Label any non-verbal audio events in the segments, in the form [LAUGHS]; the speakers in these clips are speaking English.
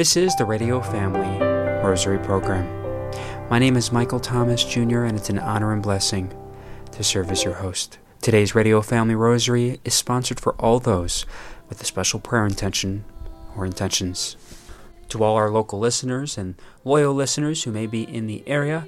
This is the Radio Family Rosary Program. My name is Michael Thomas Jr., and it's an honor and blessing to serve as your host. Today's Radio Family Rosary is sponsored for all those with a special prayer intention or intentions. To all our local listeners and loyal listeners who may be in the area,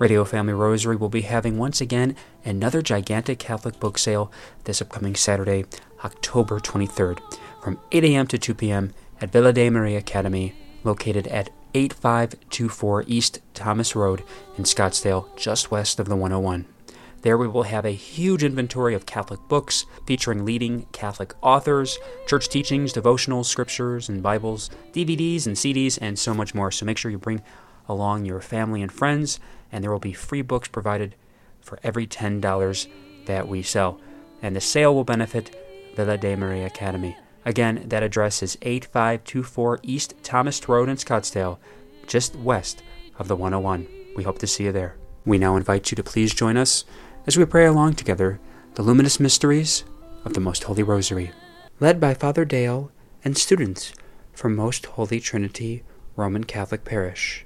Radio Family Rosary will be having once again another gigantic Catholic book sale this upcoming Saturday, October 23rd, from 8 a.m. to 2 p.m. at Villa de Maria Academy, located at 8524 East Thomas Road in Scottsdale, just west of the 101. There we will have a huge inventory of Catholic books featuring leading Catholic authors, church teachings, devotionals, scriptures, and Bibles, DVDs and CDs, and so much more. So make sure you bring along your family and friends, and there will be free books provided for every $10 that we sell. And the sale will benefit Villa de Maria Academy. Again, that address is 8524 East Thomas Road in Scottsdale, just west of the 101. We hope to see you there. We now invite you to please join us as we pray along together the luminous mysteries of the Most Holy Rosary, led by Father Dale and students from Most Holy Trinity Roman Catholic Parish.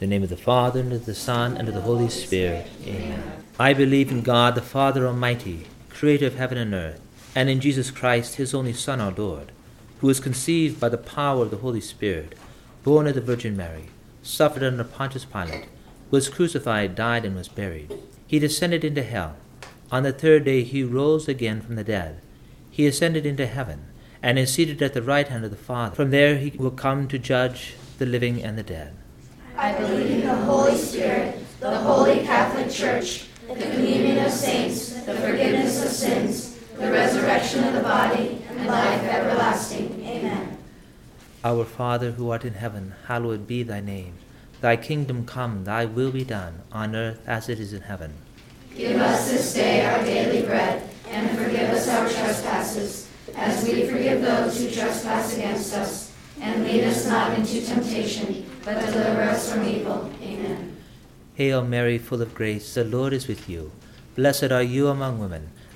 In the name of the Father, and of the Son, and of the Holy Spirit. Amen. I believe in God, the Father Almighty, creator of heaven and earth, and in Jesus Christ, his only Son, our Lord, who was conceived by the power of the Holy Spirit, born of the Virgin Mary, suffered under Pontius Pilate, was crucified, died, and was buried. He descended into hell. On the third day he rose again from the dead. He ascended into heaven, and is seated at the right hand of the Father. From there he will come to judge the living and the dead. I believe in the Holy Spirit, the holy Catholic Church, the communion of saints, the forgiveness resurrection of the body, and life everlasting. Amen. Our Father who art in heaven, hallowed be thy name. Thy kingdom come, thy will be done, on earth as it is in heaven. Give us this day our daily bread, and forgive us our trespasses, as we forgive those who trespass against us. And lead us not into temptation, but deliver us from evil. Amen. Hail Mary, full of grace, the Lord is with you. Blessed are you among women,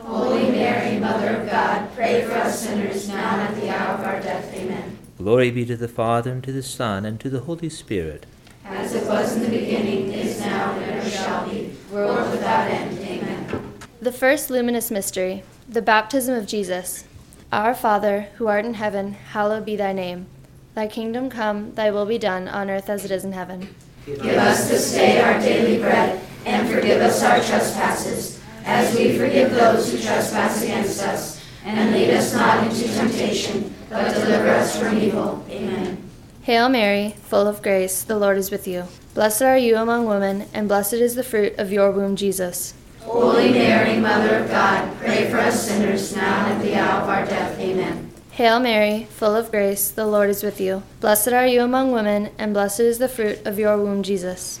Holy Mary, Mother of God, pray for us sinners, now and at the hour of our death. Amen. Glory be to the Father, and to the Son, and to the Holy Spirit. As it was in the beginning, is now, and ever shall be, world without end. Amen. The first luminous mystery, the baptism of Jesus. Our Father, who art in heaven, hallowed be thy name. Thy kingdom come, thy will be done, on earth as it is in heaven. Give us this day our daily bread, and forgive us our trespasses, as we forgive those who trespass against us. And lead us not into temptation, but deliver us from evil. Amen. Hail Mary, full of grace, the Lord is with you. Blessed are you among women, and blessed is the fruit of your womb, Jesus. Holy Mary, Mother of God, pray for us sinners, now and at the hour of our death. Amen. Hail Mary, full of grace, the Lord is with you. Blessed are you among women, and blessed is the fruit of your womb, Jesus.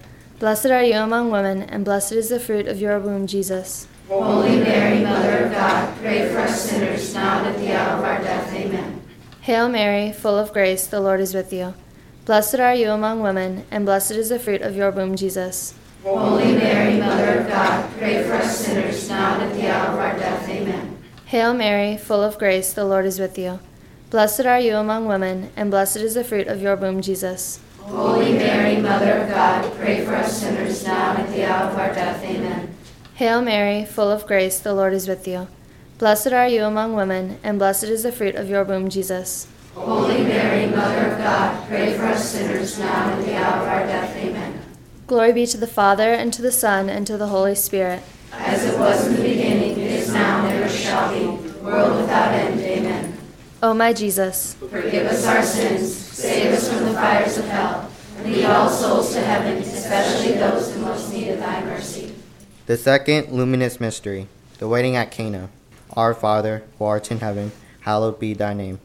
Blessed are you among women, and blessed is the fruit of your womb, Jesus. Holy Mary, Mother of God, pray for us sinners now and at the hour of our death. Amen. Hail Mary, full of grace, the Lord is with you. Blessed are you among women, and blessed is the fruit of your womb, Jesus. Holy Mary, Mother of God, pray for us sinners now and at the hour of our death. Amen. Hail Mary, full of grace, the Lord is with you. Blessed are you among women, and blessed is the fruit of your womb, Jesus. Holy Mary, Mother of God, pray for us sinners now and at the hour of our death. Amen. Hail Mary, full of grace, the Lord is with you. Blessed are you among women, and blessed is the fruit of your womb, Jesus. Holy Mary, Mother of God, pray for us sinners now and at the hour of our death. Amen. Glory be to the Father, and to the Son, and to the Holy Spirit. As it was in the beginning, is now, and ever shall be, world without end. Amen. O my Jesus, forgive us our sins, save us fires of hell, lead all souls to heaven, especially those in most need of thy mercy. The second luminous mystery, the wedding at Cana. Our Father, who art in heaven, hallowed be thy name.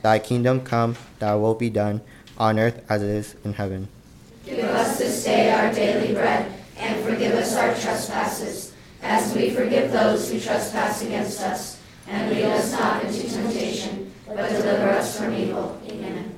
Thy kingdom come, thy will be done, on earth as it is in heaven. Give us this day our daily bread, and forgive us our trespasses, as we forgive those who trespass against us. And lead us not into temptation, but deliver us from evil. Amen.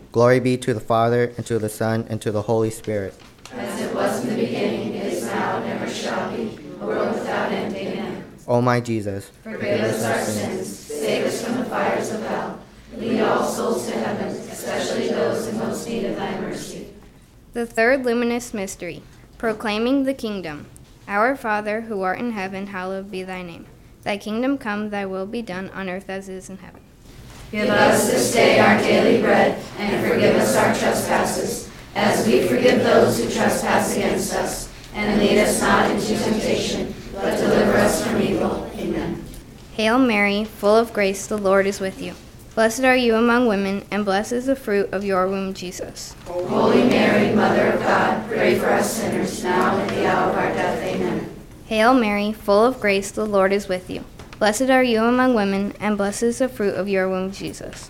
Glory be to the Father, and to the Son, and to the Holy Spirit. As it was in the beginning, is now, and ever shall be, a world without end. Amen. O my Jesus, Forgive us our sins, save us from the fires of hell. Lead all souls to heaven, especially those in most need of thy mercy. The third luminous mystery, proclaiming the kingdom. Our Father, who art in heaven, hallowed be thy name. Thy kingdom come, thy will be done on earth as it is in heaven. Give us this day our daily bread, and forgive us our trespasses, as we forgive those who trespass against us. And lead us not into temptation, but deliver us from evil. Amen. Hail Mary, full of grace, the Lord is with you. Blessed are you among women, and blessed is the fruit of your womb, Jesus. Holy Mary, Mother of God, pray for us sinners now and at the hour of our death. Amen. Hail Mary, full of grace, the Lord is with you. Blessed are you among women, and blessed is the fruit of your womb, Jesus.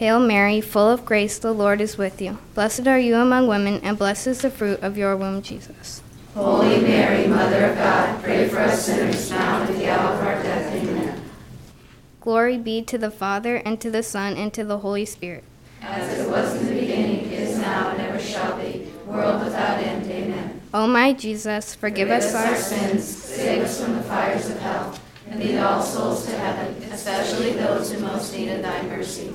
Hail Mary, full of grace, the Lord is with you. Blessed are you among women, and blessed is the fruit of your womb, Jesus. Holy Mary, Mother of God, pray for us sinners now and at the hour of our death. Amen. Glory be to the Father, and to the Son, and to the Holy Spirit. As it was in the beginning, is now, and ever shall be, world without end. Amen. O my Jesus, forgive us our sins, save us from the fires of hell, and lead all souls to heaven, especially those who most need of thy mercy.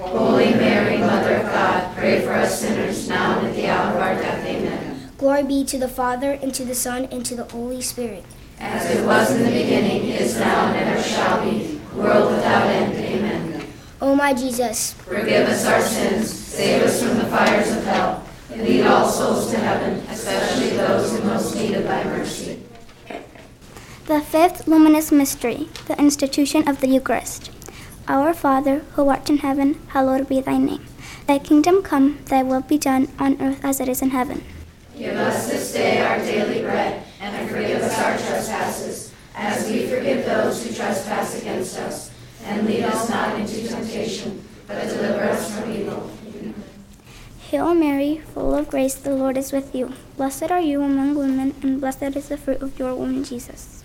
Holy Mary, Mother of God, pray for us sinners now and at the hour of our death. Amen. Glory be to the Father, and to the Son, and to the Holy Spirit. As it was in the beginning, is now, and ever shall be, world without end. Amen. O my Jesus, Forgive us our sins, save us from the fires of hell, and lead all souls to heaven, especially those in most need of thy mercy. The fifth luminous mystery, the institution of the Eucharist. Our Father, who art in heaven, hallowed be thy name. Thy kingdom come, thy will be done on earth as it is in heaven. Give us this day our daily bread, and forgive us our trespasses, as we forgive those who trespass against us. And lead us not into temptation, but deliver us from evil. Hail Mary, full of grace, the Lord is with you. Blessed are you among women, and blessed is the fruit of your womb, Jesus.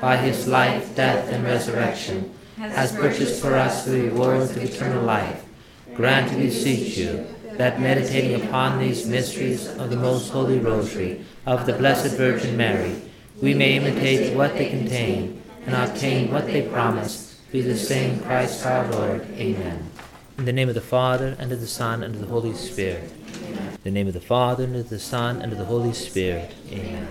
by his life, death, and resurrection, has purchased for us the rewards of eternal life, grant, we beseech you, that meditating upon these mysteries of the most holy rosary of the Blessed Virgin Mary, we may imitate what they contain and obtain what they promise through the same Christ our Lord. Amen. In the name of the Father, and of the Son, and of the Holy Spirit. In the name of the Father, and of the Son, and of the Holy Spirit. Amen.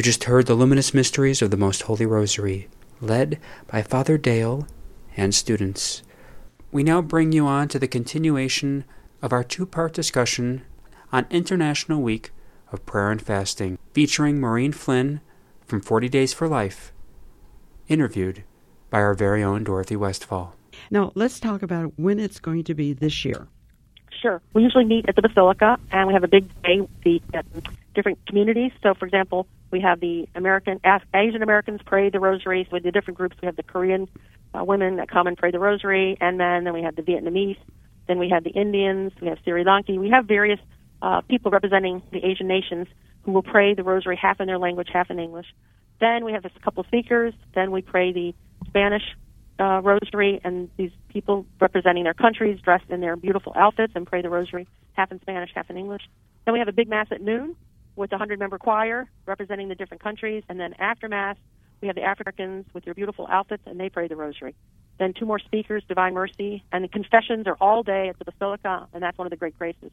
You just heard the luminous mysteries of the Most Holy Rosary, led by Father Dale and students. We now bring you on to the continuation of our two part discussion on International Week of Prayer and Fasting, featuring Maureen Flynn from 40 Days for Life, interviewed by our very own Dorothy Westfall. Now, let's talk about when it's going to be this year. Sure. We usually meet at the Basilica, and we have a big day the uh, different communities. So, for example, we have the American Asian Americans pray the rosaries with the different groups. We have the Korean uh, women that come and pray the rosary, and then then we have the Vietnamese. Then we have the Indians. We have Sri Lanka. We have various uh, people representing the Asian nations who will pray the rosary half in their language, half in English. Then we have a couple speakers. Then we pray the Spanish uh, rosary, and these people representing their countries dressed in their beautiful outfits and pray the rosary half in Spanish, half in English. Then we have a big mass at noon with a 100 member choir representing the different countries. And then after mass, we have the Africans with their beautiful outfits, and they pray the rosary. Then two more speakers, Divine Mercy, and the confessions are all day at the Basilica, and that's one of the great graces.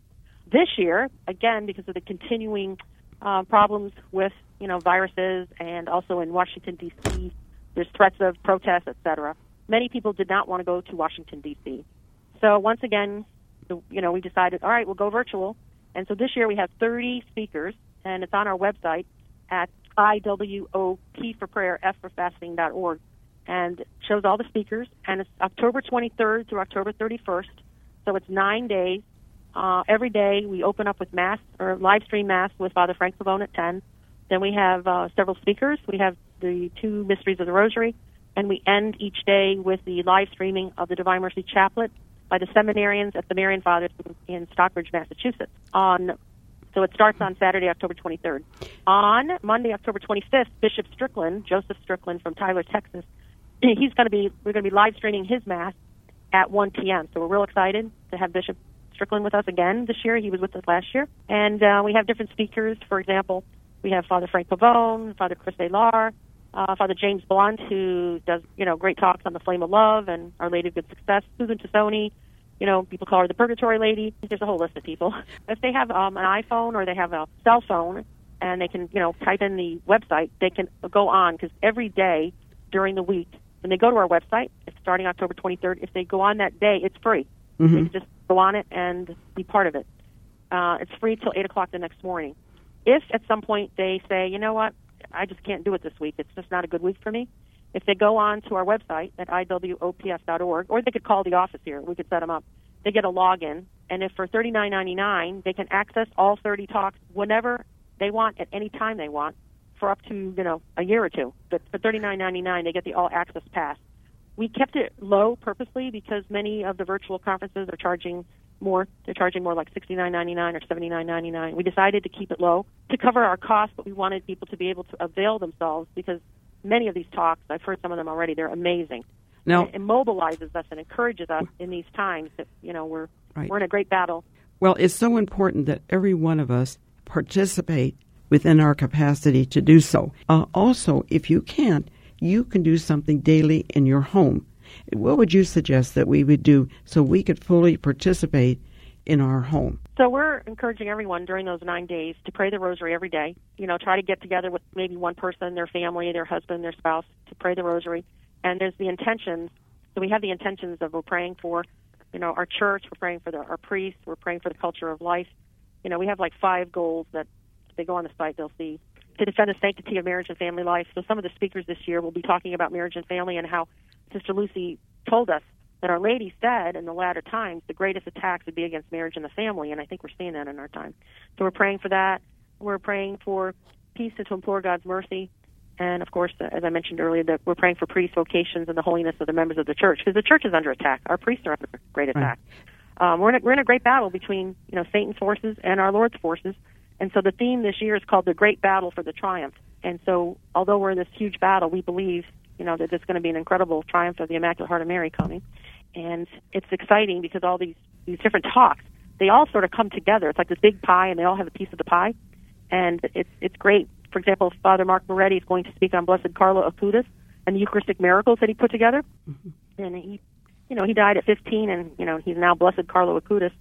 This year, again, because of the continuing uh, problems with you know viruses, and also in Washington D.C., there's threats of protests, etc. Many people did not want to go to Washington D.C. So once again, you know, we decided, all right, we'll go virtual. And so this year we have 30 speakers, and it's on our website at IWOP for prayer, F for fasting.org, and shows all the speakers. And it's October 23rd through October 31st, so it's nine days. Uh, every day we open up with mass or live stream mass with Father Frank Pavone at 10. Then we have uh, several speakers. We have the two mysteries of the Rosary, and we end each day with the live streaming of the Divine Mercy Chaplet by the seminarians at the Marian Fathers in Stockbridge, Massachusetts. On so it starts on Saturday, October 23rd. On Monday, October 25th, Bishop Strickland, Joseph Strickland from Tyler, Texas, [CLEARS THROAT] he's going to be we're going to be live streaming his mass at 1 p.m. So we're real excited to have Bishop Strickland with us again this year. He was with us last year, and uh, we have different speakers. For example, we have Father Frank Pavone, Father Chris Alar, uh, Father James Blount, who does you know great talks on the flame of love and Our Lady of Good Success. Susan Tassone, you know people call her the Purgatory Lady. There's a whole list of people. [LAUGHS] If they have um, an iPhone or they have a cell phone and they can you know type in the website, they can go on because every day during the week when they go to our website, it's starting October 23rd. If they go on that day, it's free. Mhm. They can just go on it and be part of it. Uh, it's free till 8 o'clock the next morning. If at some point they say, you know what, I just can't do it this week, it's just not a good week for me, if they go on to our website at iwops.org, or they could call the office here, we could set them up. They get a login, and if for $39.99 they can access all 30 talks whenever they want at any time they want for up to you know a year or two. But for $39.99 they get the all access pass. We kept it low purposely because many of the virtual conferences are charging more. They're charging more like $69.99 or $79.99. We decided to keep it low to cover our costs, but we wanted people to be able to avail themselves because many of these talks, I've heard some of them already, they're amazing. Now- it mobilizes us and encourages us in these times that you know we're Right. we're in a great battle. Well, it's so important that every one of us participate within our capacity to do so. Uh, also, if you can't, you can do something daily in your home. What would you suggest that we would do so we could fully participate in our home? So we're encouraging everyone during those nine days to pray the rosary every day. You know, try to get together with maybe one person, their family, their husband, their spouse, to pray the rosary. And there's the intentions. So we have the intentions of we're praying for, you know, our church. We're praying for the, our priests. We're praying for the culture of life. You know, we have like five goals that they go on the site, they'll see to defend the sanctity of marriage and family life. So some of the speakers this year will be talking about marriage and family and how Sister Lucy told us that Our Lady said in the latter times the greatest attacks would be against marriage and the family, and I think we're seeing that in our time. So we're praying for that. We're praying for peace and to implore God's mercy. And of course, as I mentioned earlier, that we're praying for priest vocations and the holiness of the members of the church, because the church is under attack. Our priests are under great attack. Um, we're in a, we're in a great battle between you know Satan's forces and our Lord's forces, and so the theme this year is called the Great Battle for the Triumph. And so, although we're in this huge battle, we believe you know that there's going to be an incredible triumph of the Immaculate Heart of Mary coming, and it's exciting because all these these different talks they all sort of come together. It's like this big pie, and they all have a piece of the pie, and it's it's great. For example, Father Mark Moretti is going to speak on Blessed Carlo Acutis and the Eucharistic miracles that he put together, mm-hmm. and he you know, he died at 15, and you know, he's now Blessed Carlo Acutis.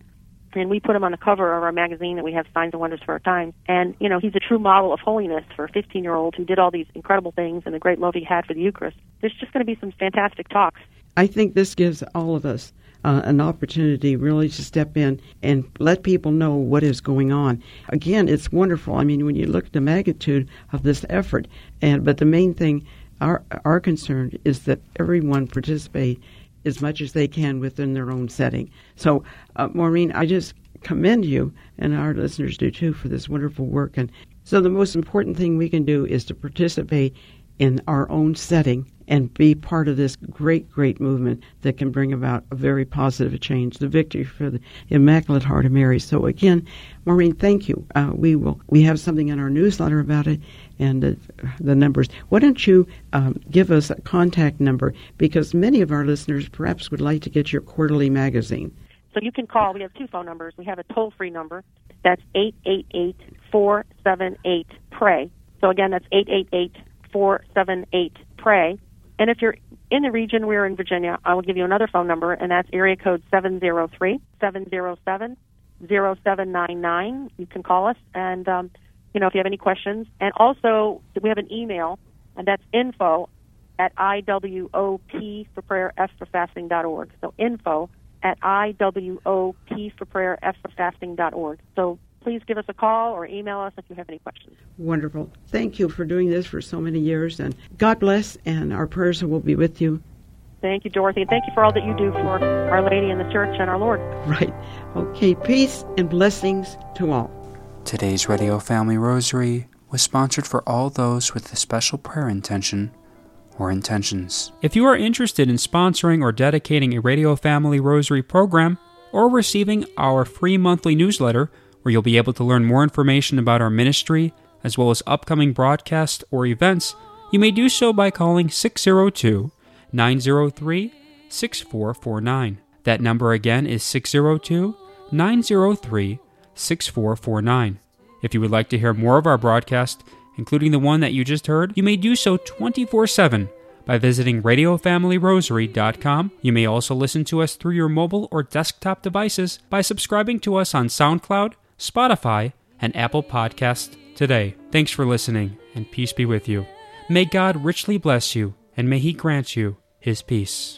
And we put him on the cover of our magazine that we have Signs and Wonders for Our Times. And you know, he's a true model of holiness for a 15-year-old who did all these incredible things and the great love he had for the Eucharist. There's just going to be some fantastic talks. I think this gives all of us uh, an opportunity really to step in and let people know what is going on. Again, it's wonderful. I mean, when you look at the magnitude of this effort, and but the main thing, our our concern is that everyone participate as much as they can within their own setting. So, uh, Maureen, I just commend you, and our listeners do too, for this wonderful work. And so, the most important thing we can do is to participate in our own setting and be part of this great, great movement that can bring about a very positive change, the victory for the Immaculate Heart of Mary. So again, Maureen, thank you. Uh, we will we have something in our newsletter about it and uh, the numbers. Why don't you um, give us a contact number because many of our listeners perhaps would like to get your quarterly magazine. So you can call. We have two phone numbers. We have a toll-free number. That's 888-478-PRAY. So again, that's 888-478-PRAY. And if you're in the region, we're in Virginia, I will give you another phone number, and that's area code 703-707-0799. You can call us, and, um, you know, if you have any questions. And also, we have an email, and that's info at IWOP for prayer, F for fasting dot org. So info at IWOP for prayer, F for fasting dot org. So please give us a call or email us if you have any questions. Wonderful. Thank you for doing this for so many years, and God bless, and our prayers will be with you. Thank you, Dorothy, and thank you for all that you do for Our Lady and the Church and our Lord. Right. Okay, peace and blessings to all. Today's Radio Family Rosary was sponsored for all those with a special prayer intention or intentions. If you are interested in sponsoring or dedicating a Radio Family Rosary program or receiving our free monthly newsletter, where you'll be able to learn more information about our ministry as well as upcoming broadcasts or events, you may do so by calling 602 903 6449. That number again is 602 903 6449. If you would like to hear more of our broadcast, including the one that you just heard, you may do so 24 7 by visiting RadioFamilyRosary.com. You may also listen to us through your mobile or desktop devices by subscribing to us on SoundCloud, Spotify, and Apple Podcast today. Thanks for listening, and peace be with you. May God richly bless you, and may He grant you his peace.